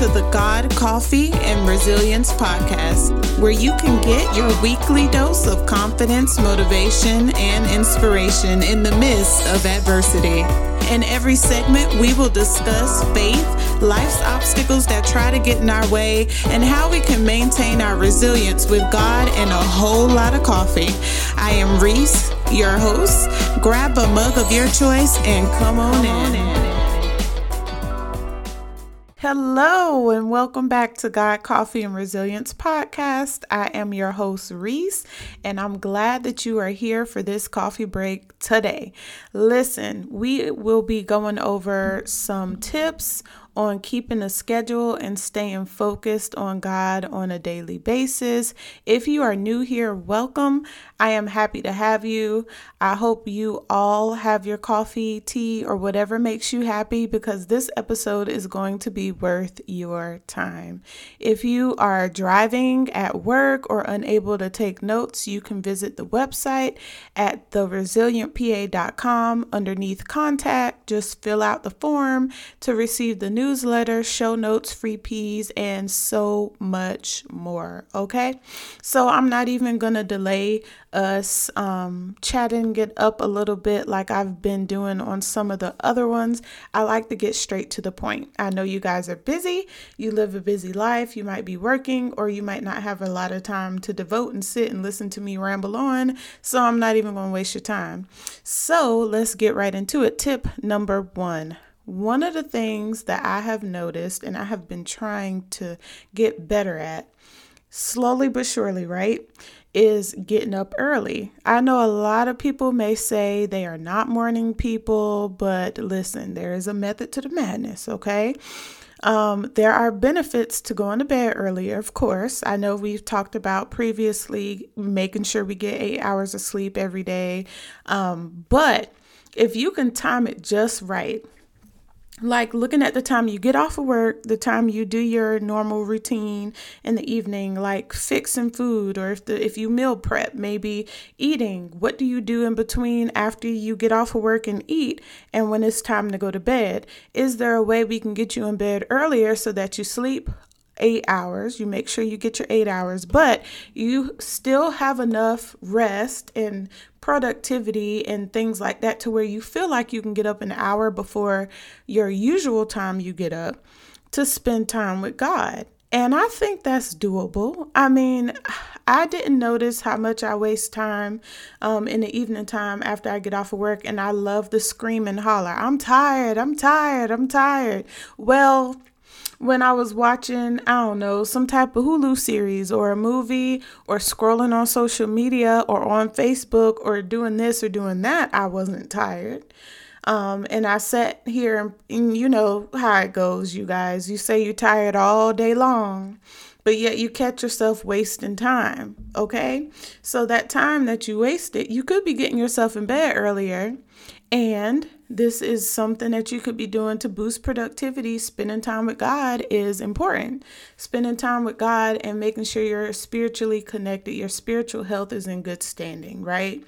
to the God Coffee and Resilience podcast, where you can get your weekly dose of confidence, motivation, and inspiration in the midst of adversity. In every segment, we will discuss faith, life's obstacles that try to get in our way, and how we can maintain our resilience with God and a whole lot of coffee. I am Reese, your host. Grab a mug of your choice and come on in. Hello, and welcome back to God Coffee and Resilience Podcast. I am your host, Reese, and I'm glad that you are here for this coffee break today. Listen, we will be going over some tips on keeping a schedule and staying focused on God on a daily basis. If you are new here, welcome. I am happy to have you. I hope you all have your coffee, tea, or whatever makes you happy because this episode is going to be worth your time. If you are driving at work or unable to take notes, you can visit the website at theresilientpa.com underneath contact. Just fill out the form to receive the newsletter, show notes, free peas, and so much more. Okay, so I'm not even to delay us um, chatting it up a little bit like I've been doing on some of the other ones. I like to get straight to the point. I know you guys are busy, you live a busy life, you might be working, or you might not have a lot of time to devote and sit and listen to me ramble on. So I'm not even to waste your time. So let's get right into it. Tip number one. One of the things that I have noticed and I have been trying to get better at, slowly but surely, right? is getting up early. I know a lot of people may say they are not morning people, but listen, there is a method to the madness, okay? Um, there are benefits to going to bed earlier, of course. I know we've talked about previously making sure we get eight hours of sleep every day. Um, but if you can time it just right, like looking at the time you get off of work, the time you do your normal routine in the evening, like fixing food, or if the if you meal prep, maybe eating. What do you do in between after you get off of work and eat, and when it's time to go to bed? Is there a way we can get you in bed earlier so that you sleep eight hours. You make sure you get your eight hours, but you still have enough rest and productivity and things like that to where you feel like you can get up an hour before your usual time you get up to spend time with God. And I think that's doable. I mean, I didn't notice how much I waste time um, in the evening time after I get off of work, and I love the scream and holler. I'm tired, I'm tired, I'm tired. Well, when I was watching, I don't know, some type of Hulu series or a movie or scrolling on social media or on Facebook or doing this or doing that, I wasn't tired. Um, and I sat here and, and you know how it goes, you guys. You say you're tired all day long, but yet you catch yourself wasting time. Okay. So that time that you wasted, you could be getting yourself in bed earlier and this is something that you could be doing to boost productivity. Spending time with God is important. Spending time with God and making sure you're spiritually connected, your spiritual health is in good standing, right?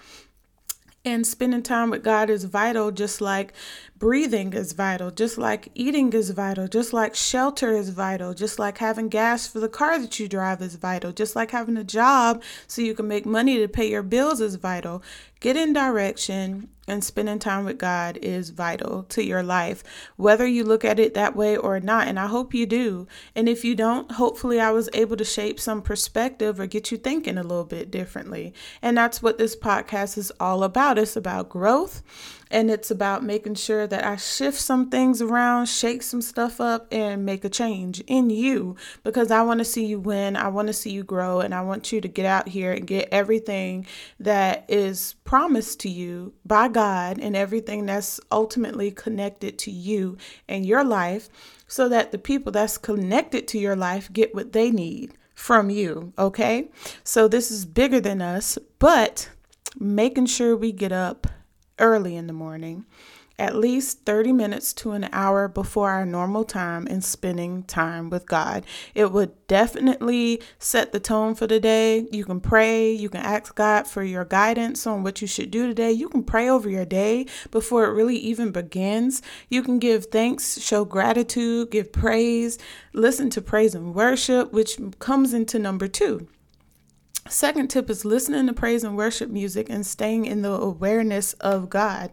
And spending time with God is vital, just like breathing is vital, just like eating is vital, just like shelter is vital, just like having gas for the car that you drive is vital, just like having a job so you can make money to pay your bills is vital. Get in direction and spending time with God is vital to your life, whether you look at it that way or not. And I hope you do. And if you don't, hopefully I was able to shape some perspective or get you thinking a little bit differently. And that's what this podcast is all about. It's about growth and it's about making sure that I shift some things around, shake some stuff up, and make a change in you because I want to see you win. I want to see you grow, and I want you to get out here and get everything that is promised to you by God and everything that's ultimately connected to you and your life so that the people that's connected to your life get what they need from you. Okay. So this is bigger than us, but making sure we get up early in the morning at least 30 minutes to an hour before our normal time and spending time with God. It would definitely set the tone for the day. You can pray, you can ask God for your guidance on what you should do today. You can pray over your day before it really even begins. You can give thanks, show gratitude, give praise, listen to praise and worship, which comes into number two. Second tip is listening to praise and worship music and staying in the awareness of God.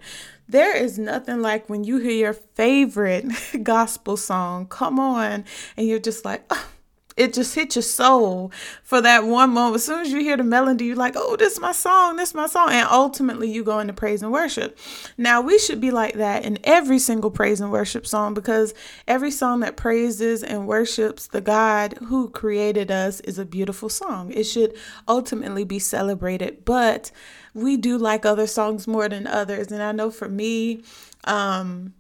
There is nothing like when you hear your favorite gospel song come on and you're just like, oh, it just hits your soul for that one moment. As soon as you hear the melody, you're like, oh, this is my song, this is my song. And ultimately, you go into praise and worship. Now, we should be like that in every single praise and worship song because every song that praises and worships the God who created us is a beautiful song. It should ultimately be celebrated. But we do like other songs more than others. And I know for me, um,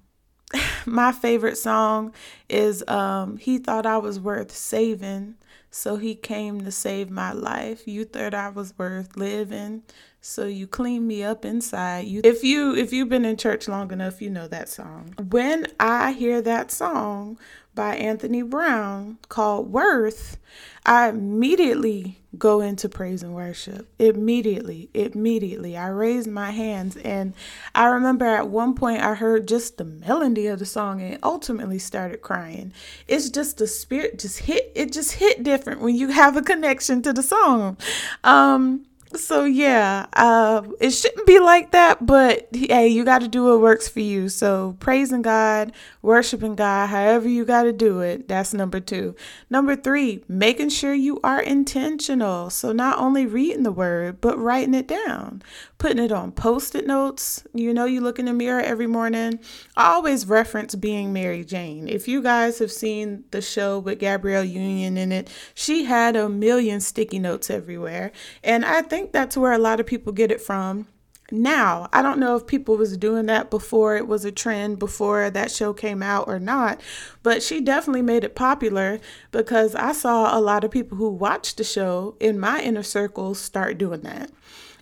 my favorite song is um, He Thought I Was Worth Saving, so He came to save my life. You thought I was worth living, so you clean me up inside. You if you if you've been in church long enough, you know that song. When I hear that song, by Anthony Brown called Worth, I immediately go into praise and worship. Immediately, immediately. I raise my hands. And I remember at one point I heard just the melody of the song and ultimately started crying. It's just the spirit just hit, it just hit different when you have a connection to the song. Um, so yeah, uh, it shouldn't be like that, but hey, you got to do what works for you. So praising God, worshiping God, however you got to do it. That's number two. Number three, making sure you are intentional. So not only reading the word, but writing it down, putting it on post-it notes. You know, you look in the mirror every morning. I always reference being Mary Jane. If you guys have seen the show with Gabrielle Union in it, she had a million sticky notes everywhere, and I think think that's where a lot of people get it from now. I don't know if people was doing that before it was a trend before that show came out or not, but she definitely made it popular because I saw a lot of people who watched the show in my inner circles start doing that.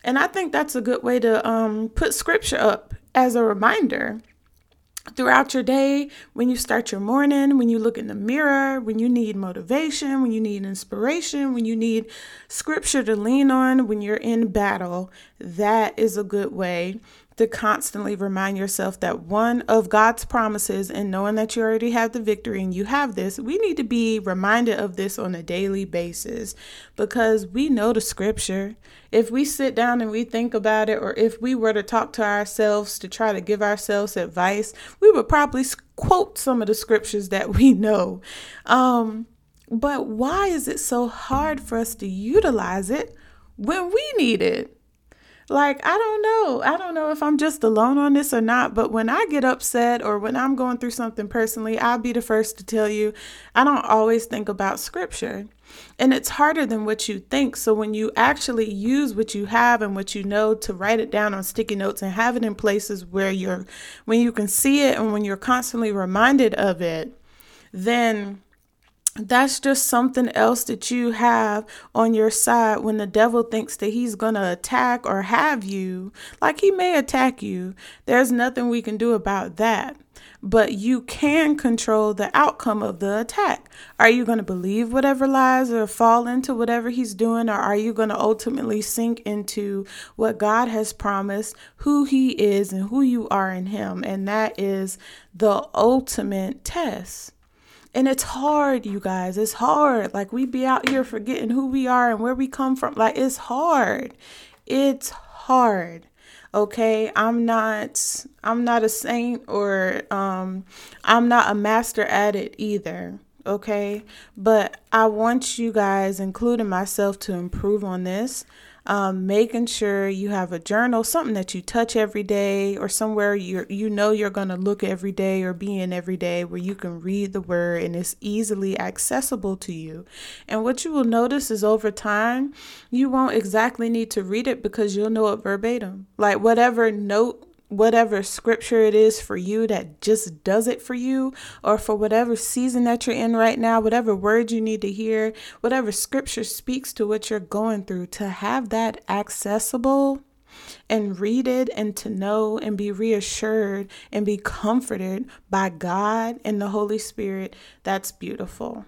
And I think that's a good way to um, put scripture up as a reminder throughout your day, when you start your morning, when you look in the mirror, when you need motivation, when you need inspiration, when you need scripture to lean on, when you're in battle, that is a good way to constantly remind yourself that one of God's promises and knowing that you already have the victory and you have this, we need to be reminded of this on a daily basis because we know the scripture. If we sit down and we think about it, or if we were to talk to ourselves to try to give ourselves advice, we would probably quote some of the scriptures that we know. Um, but why is it so hard for us to utilize it when we need it? Like, I don't know. I don't know if I'm just alone on this or not, but when I get upset or when I'm going through something personally, I'll be the first to tell you I don't always think about scripture. And it's harder than what you think. So when you actually use what you have and what you know to write it down on sticky notes and have it in places where you're when you can see it and when you're constantly reminded of it, then that's just something else that you have on your side when the devil thinks that he's going to attack or have you. Like he may attack you. There's nothing we can do about that. But you can control the outcome of the attack. Are you going to believe whatever lies or fall into whatever he's doing? Or are you going to ultimately sink into what God has promised, who he is, and who you are in him? And that is the ultimate test. And it's hard, you guys. It's hard. Like we be out here forgetting who we are and where we come from. Like it's hard. It's hard. Okay? I'm not I'm not a saint or um I'm not a master at it either. Okay? But I want you guys, including myself, to improve on this um, making sure you have a journal, something that you touch every day, or somewhere you you know you're going to look every day or be in every day, where you can read the word and it's easily accessible to you. And what you will notice is over time, you won't exactly need to read it because you'll know it verbatim. Like whatever note whatever scripture it is for you that just does it for you, or for whatever season that you're in right now, whatever word you need to hear, whatever scripture speaks to what you're going through, to have that accessible and read it and to know and be reassured and be comforted by God and the Holy Spirit, that's beautiful.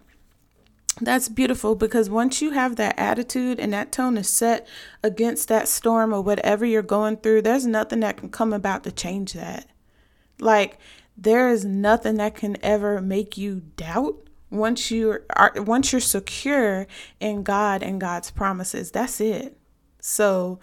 That's beautiful because once you have that attitude and that tone is set against that storm or whatever you're going through, there's nothing that can come about to change that. Like, there is nothing that can ever make you doubt once you are once you're secure in God and God's promises. That's it. So,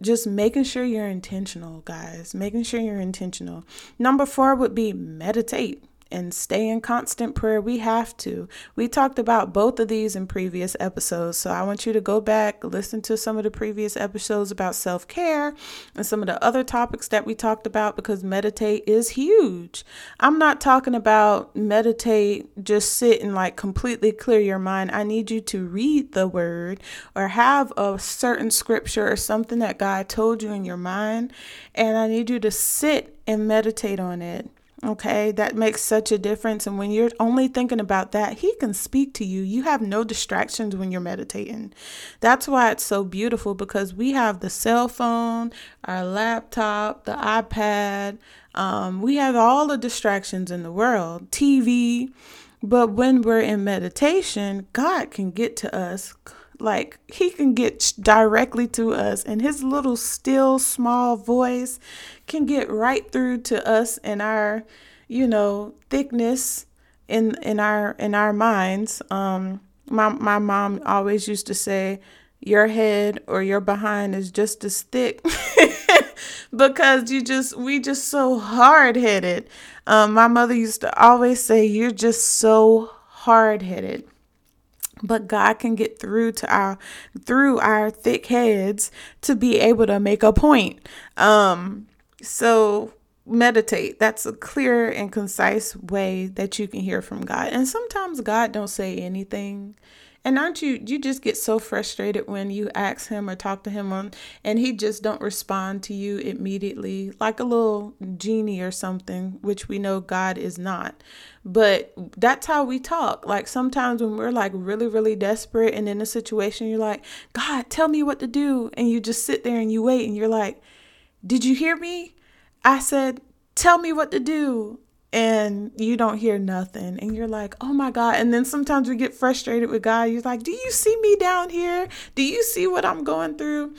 just making sure you're intentional, guys. Making sure you're intentional. Number 4 would be meditate and stay in constant prayer. We have to. We talked about both of these in previous episodes. So I want you to go back, listen to some of the previous episodes about self care and some of the other topics that we talked about because meditate is huge. I'm not talking about meditate, just sit and like completely clear your mind. I need you to read the word or have a certain scripture or something that God told you in your mind. And I need you to sit and meditate on it Okay, that makes such a difference. And when you're only thinking about that, He can speak to you. You have no distractions when you're meditating. That's why it's so beautiful because we have the cell phone, our laptop, the iPad. Um, we have all the distractions in the world, TV. But when we're in meditation, God can get to us like he can get directly to us and his little still small voice can get right through to us and our you know thickness in in our in our minds. Um my my mom always used to say your head or your behind is just as thick because you just we just so hard-headed. Um my mother used to always say you're just so hard-headed but God can get through to our through our thick heads to be able to make a point. Um so meditate. That's a clear and concise way that you can hear from God. And sometimes God don't say anything. And aren't you you just get so frustrated when you ask him or talk to him on and he just don't respond to you immediately like a little genie or something, which we know God is not. But that's how we talk. Like sometimes when we're like really really desperate and in a situation you're like, "God, tell me what to do." And you just sit there and you wait and you're like, "Did you hear me?" I said, Tell me what to do. And you don't hear nothing. And you're like, oh my God. And then sometimes we get frustrated with God. You're like, do you see me down here? Do you see what I'm going through?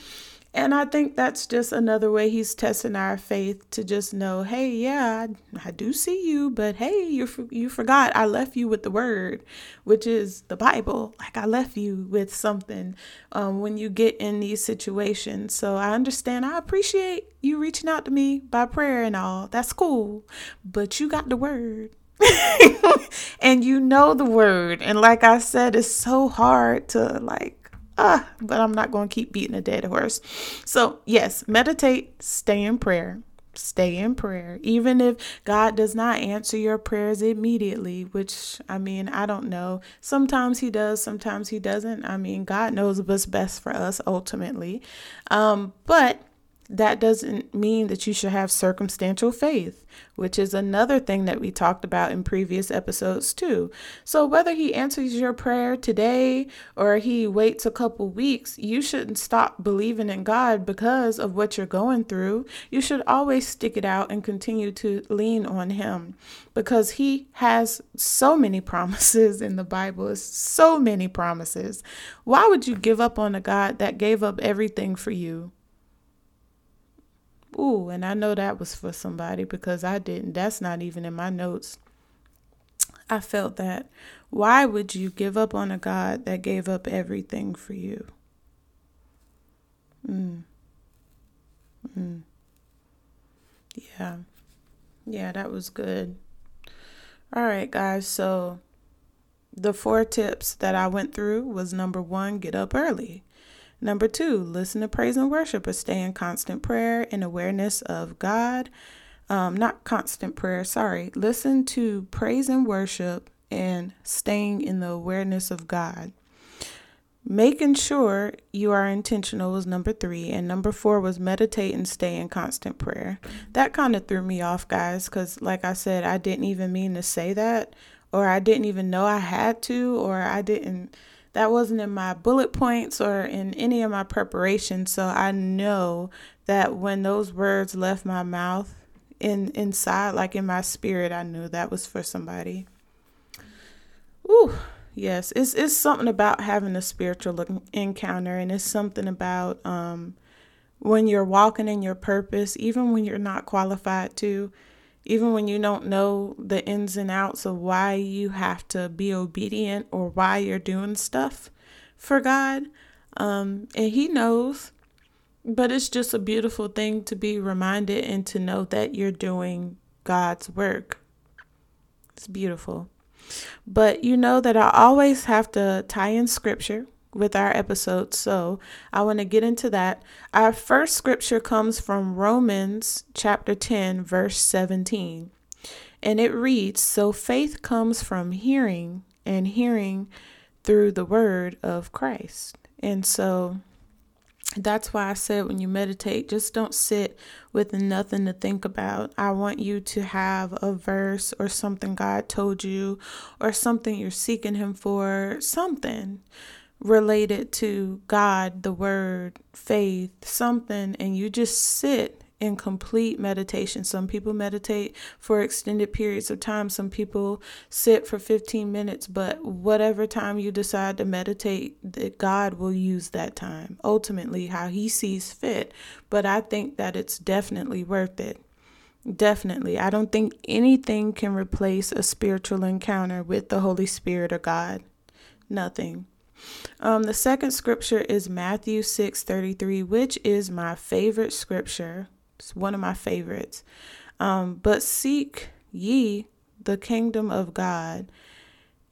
And I think that's just another way he's testing our faith to just know, hey, yeah, I, I, do see you, but hey, you you forgot I left you with the word, which is the Bible. Like I left you with something um, when you get in these situations. So I understand. I appreciate you reaching out to me by prayer and all. That's cool, but you got the word. and you know the word. And like I said, it's so hard to like Ah, but I'm not going to keep beating a dead horse. So, yes, meditate, stay in prayer. Stay in prayer. Even if God does not answer your prayers immediately, which I mean, I don't know. Sometimes He does, sometimes He doesn't. I mean, God knows what's best for us ultimately. Um, but that doesn't mean that you should have circumstantial faith, which is another thing that we talked about in previous episodes too. So whether he answers your prayer today or he waits a couple weeks, you shouldn't stop believing in God because of what you're going through. You should always stick it out and continue to lean on him because he has so many promises in the Bible. It's so many promises. Why would you give up on a God that gave up everything for you? Ooh, and I know that was for somebody because I didn't. That's not even in my notes. I felt that. Why would you give up on a God that gave up everything for you? Mm. Mm. Yeah. Yeah, that was good. All right, guys. So the four tips that I went through was number one, get up early. Number two, listen to praise and worship or stay in constant prayer and awareness of God. Um, not constant prayer, sorry. Listen to praise and worship and staying in the awareness of God. Making sure you are intentional was number three, and number four was meditate and stay in constant prayer. That kind of threw me off, guys, because, like I said, I didn't even mean to say that, or I didn't even know I had to, or I didn't that wasn't in my bullet points or in any of my preparation. So I know that when those words left my mouth in inside, like in my spirit, I knew that was for somebody. Ooh, yes, it's it's something about having a spiritual encounter, and it's something about um, when you're walking in your purpose, even when you're not qualified to, even when you don't know the ins and outs of why you have to be obedient or why you're doing stuff for God. Um, and He knows, but it's just a beautiful thing to be reminded and to know that you're doing God's work. It's beautiful. But you know that I always have to tie in scripture with our episode. So I want to get into that. Our first scripture comes from Romans chapter 10, verse 17. And it reads So faith comes from hearing, and hearing through the word of Christ. And so that's why I said when you meditate, just don't sit with nothing to think about. I want you to have a verse or something God told you, or something you're seeking Him for, something related to God, the Word, faith, something, and you just sit in complete meditation. Some people meditate for extended periods of time, some people sit for 15 minutes, but whatever time you decide to meditate, that God will use that time ultimately how He sees fit. But I think that it's definitely worth it. Definitely. I don't think anything can replace a spiritual encounter with the Holy Spirit or God. Nothing. Um, the second scripture is Matthew 6 33, which is my favorite scripture. It's one of my favorites. Um, but seek ye the kingdom of God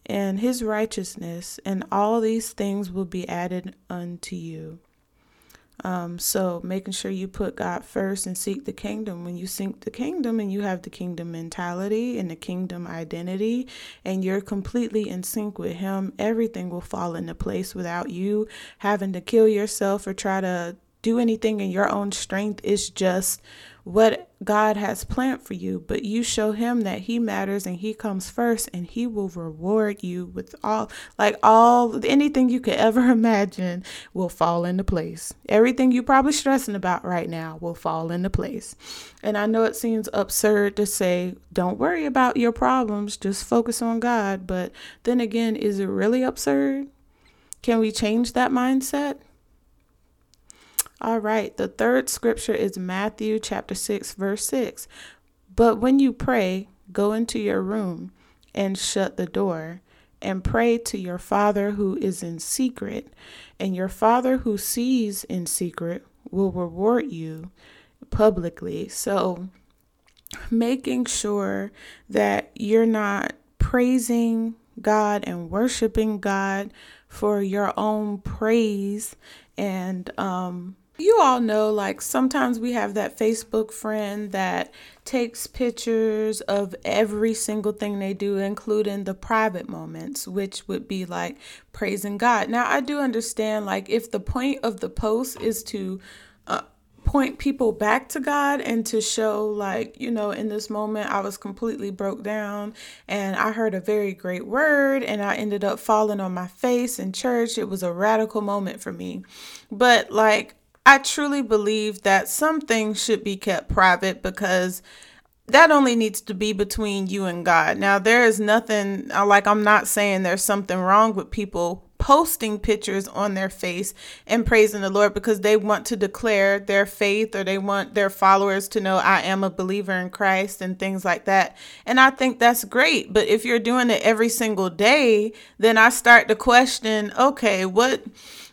and his righteousness, and all these things will be added unto you. Um, so making sure you put God first and seek the kingdom. When you seek the kingdom and you have the kingdom mentality and the kingdom identity, and you're completely in sync with Him, everything will fall into place without you having to kill yourself or try to do anything in your own strength. It's just what God has planned for you, but you show him that he matters and he comes first and he will reward you with all like all anything you could ever imagine will fall into place. Everything you're probably stressing about right now will fall into place. And I know it seems absurd to say don't worry about your problems, just focus on God, but then again, is it really absurd? Can we change that mindset? All right, the third scripture is Matthew chapter 6, verse 6. But when you pray, go into your room and shut the door and pray to your Father who is in secret, and your Father who sees in secret will reward you publicly. So, making sure that you're not praising God and worshiping God for your own praise and um, you all know, like, sometimes we have that Facebook friend that takes pictures of every single thing they do, including the private moments, which would be like praising God. Now, I do understand, like, if the point of the post is to uh, point people back to God and to show, like, you know, in this moment, I was completely broke down and I heard a very great word and I ended up falling on my face in church. It was a radical moment for me. But, like, I truly believe that some things should be kept private because that only needs to be between you and God. Now, there is nothing uh, like I'm not saying there's something wrong with people posting pictures on their face and praising the Lord because they want to declare their faith or they want their followers to know I am a believer in Christ and things like that. And I think that's great. But if you're doing it every single day, then I start to question okay, what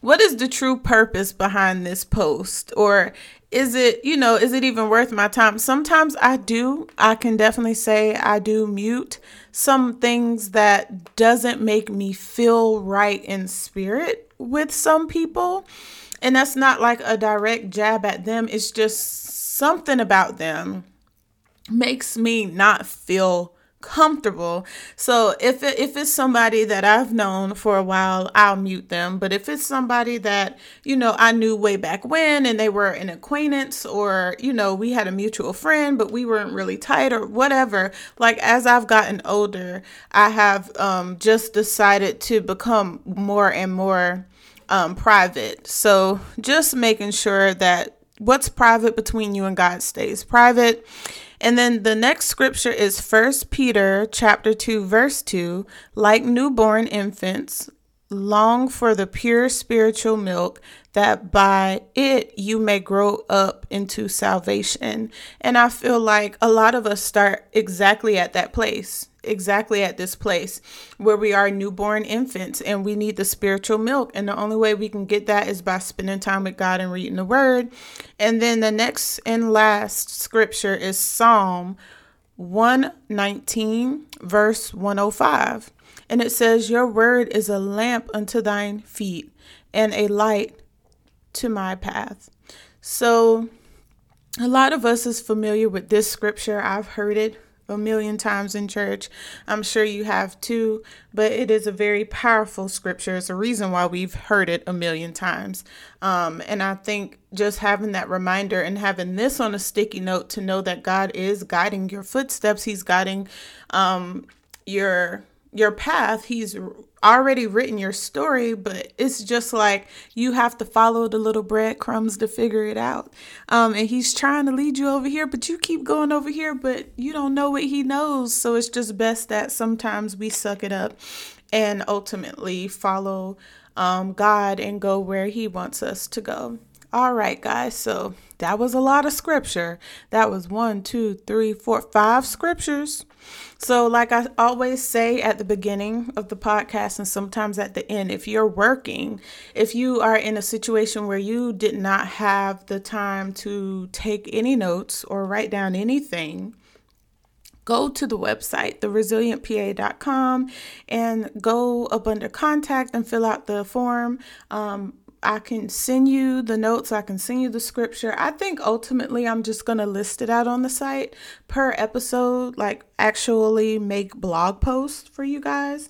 what is the true purpose behind this post? Or is it you know is it even worth my time? Sometimes i do i can definitely say i do mute some things that doesn't make me feel right in spirit with some people. And that's not like a direct jab at them it's just something about them makes me not feel comfortable. So if it, if it's somebody that I've known for a while, I'll mute them. But if it's somebody that you know I knew way back when, and they were an acquaintance, or you know we had a mutual friend, but we weren't really tight or whatever. Like as I've gotten older, I have um, just decided to become more and more um, private. So just making sure that what's private between you and God stays private and then the next scripture is First Peter chapter 2 verse 2, like newborn infants, long for the pure spiritual milk that by it you may grow up into salvation. And I feel like a lot of us start exactly at that place exactly at this place where we are newborn infants and we need the spiritual milk. And the only way we can get that is by spending time with God and reading the word. And then the next and last scripture is Psalm 119, verse 105. And it says, Your word is a lamp unto thine feet and a light to my path. So, a lot of us is familiar with this scripture. I've heard it a million times in church. I'm sure you have too, but it is a very powerful scripture. It's a reason why we've heard it a million times. Um, and I think just having that reminder and having this on a sticky note to know that God is guiding your footsteps, He's guiding um, your your path. He's already written your story, but it's just like you have to follow the little breadcrumbs to figure it out. Um, and he's trying to lead you over here, but you keep going over here, but you don't know what he knows. So it's just best that sometimes we suck it up and ultimately follow um, God and go where he wants us to go. All right, guys. So that was a lot of scripture. That was one, two, three, four, five scriptures. So, like I always say at the beginning of the podcast and sometimes at the end, if you're working, if you are in a situation where you did not have the time to take any notes or write down anything, go to the website, theresilientpa.com, and go up under contact and fill out the form. Um, I can send you the notes, I can send you the scripture. I think ultimately I'm just going to list it out on the site per episode, like actually make blog posts for you guys.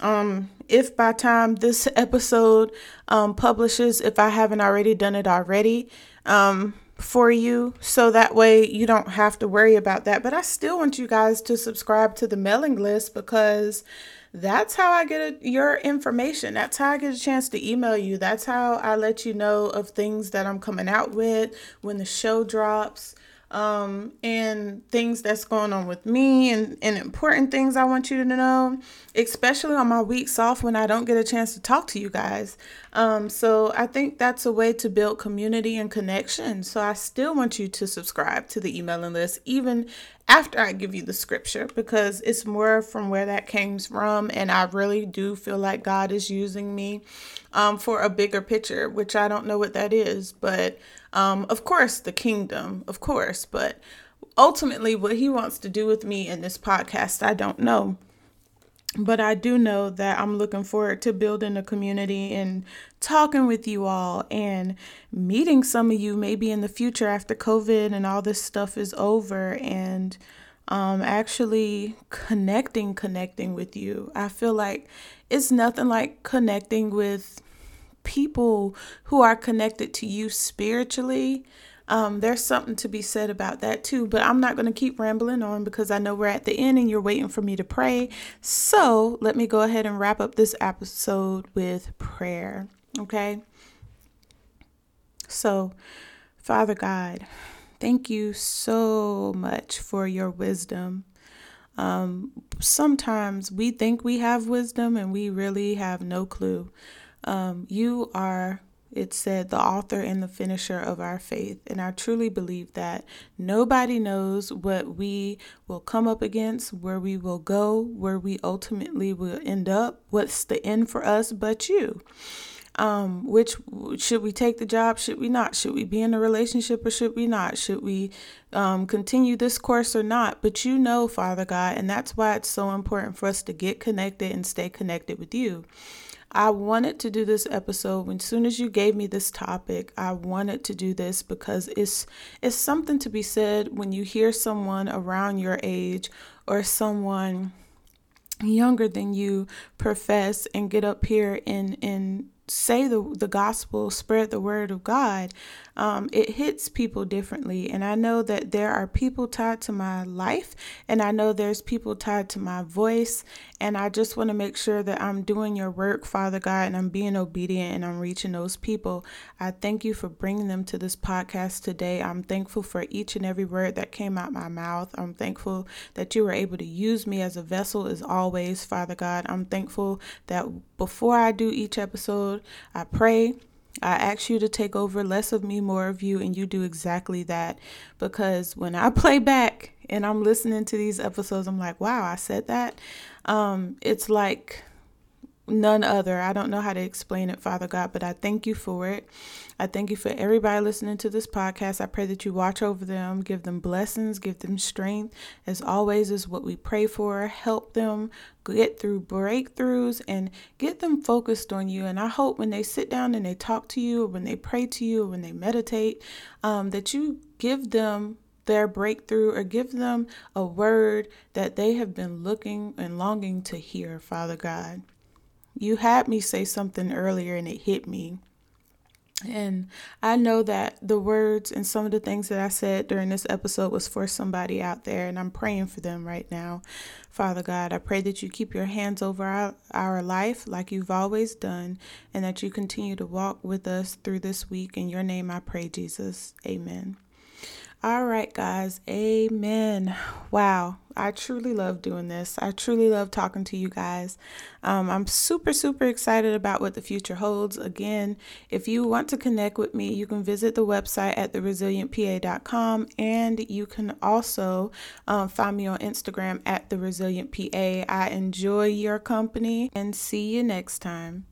Um, if by time this episode um, publishes, if I haven't already done it already, um, for you so that way you don't have to worry about that. But I still want you guys to subscribe to the mailing list because that's how I get a, your information. That's how I get a chance to email you. That's how I let you know of things that I'm coming out with when the show drops um, and things that's going on with me and, and important things I want you to know, especially on my weeks off when I don't get a chance to talk to you guys. Um, so I think that's a way to build community and connection. So I still want you to subscribe to the emailing list, even after I give you the scripture, because it's more from where that came from. And I really do feel like God is using me um, for a bigger picture, which I don't know what that is, but um, of course, the kingdom, of course, but ultimately, what he wants to do with me in this podcast, I don't know. But I do know that I'm looking forward to building a community and talking with you all and meeting some of you maybe in the future after COVID and all this stuff is over and um, actually connecting, connecting with you. I feel like it's nothing like connecting with people who are connected to you spiritually. Um, there's something to be said about that too, but I'm not going to keep rambling on because I know we're at the end and you're waiting for me to pray. So let me go ahead and wrap up this episode with prayer. Okay. So, Father God, thank you so much for your wisdom. Um, sometimes we think we have wisdom and we really have no clue. Um, you are, it said, the author and the finisher of our faith. And I truly believe that nobody knows what we will come up against, where we will go, where we ultimately will end up, what's the end for us but you. Um, which should we take the job? Should we not? Should we be in a relationship or should we not? Should we um, continue this course or not? But you know, Father God, and that's why it's so important for us to get connected and stay connected with you. I wanted to do this episode when soon as you gave me this topic, I wanted to do this because it's it's something to be said when you hear someone around your age or someone younger than you profess and get up here and and say the the gospel, spread the word of God, um, it hits people differently. And I know that there are people tied to my life, and I know there's people tied to my voice. And I just want to make sure that I'm doing your work, Father God, and I'm being obedient and I'm reaching those people. I thank you for bringing them to this podcast today. I'm thankful for each and every word that came out my mouth. I'm thankful that you were able to use me as a vessel, as always, Father God. I'm thankful that before I do each episode, I pray I ask you to take over less of me, more of you, and you do exactly that. Because when I play back and I'm listening to these episodes, I'm like, wow, I said that. Um, it's like none other. I don't know how to explain it, Father God, but I thank you for it. I thank you for everybody listening to this podcast. I pray that you watch over them, give them blessings, give them strength. As always, is what we pray for. Help them get through breakthroughs and get them focused on you. And I hope when they sit down and they talk to you, or when they pray to you, or when they meditate, um, that you give them their breakthrough or give them a word that they have been looking and longing to hear, Father God. You had me say something earlier and it hit me. And I know that the words and some of the things that I said during this episode was for somebody out there, and I'm praying for them right now. Father God, I pray that you keep your hands over our, our life like you've always done, and that you continue to walk with us through this week. In your name I pray, Jesus. Amen. All right, guys. Amen. Wow. I truly love doing this. I truly love talking to you guys. Um, I'm super, super excited about what the future holds. Again, if you want to connect with me, you can visit the website at theresilientpa.com and you can also um, find me on Instagram at theresilientpa. I enjoy your company and see you next time.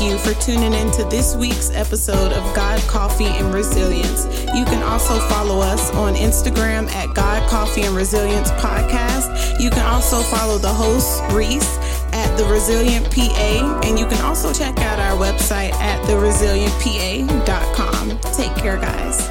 You for tuning in to this week's episode of God Coffee and Resilience. You can also follow us on Instagram at God Coffee and Resilience Podcast. You can also follow the host, Reese, at The Resilient PA, and you can also check out our website at theresilientpa.com. Take care, guys.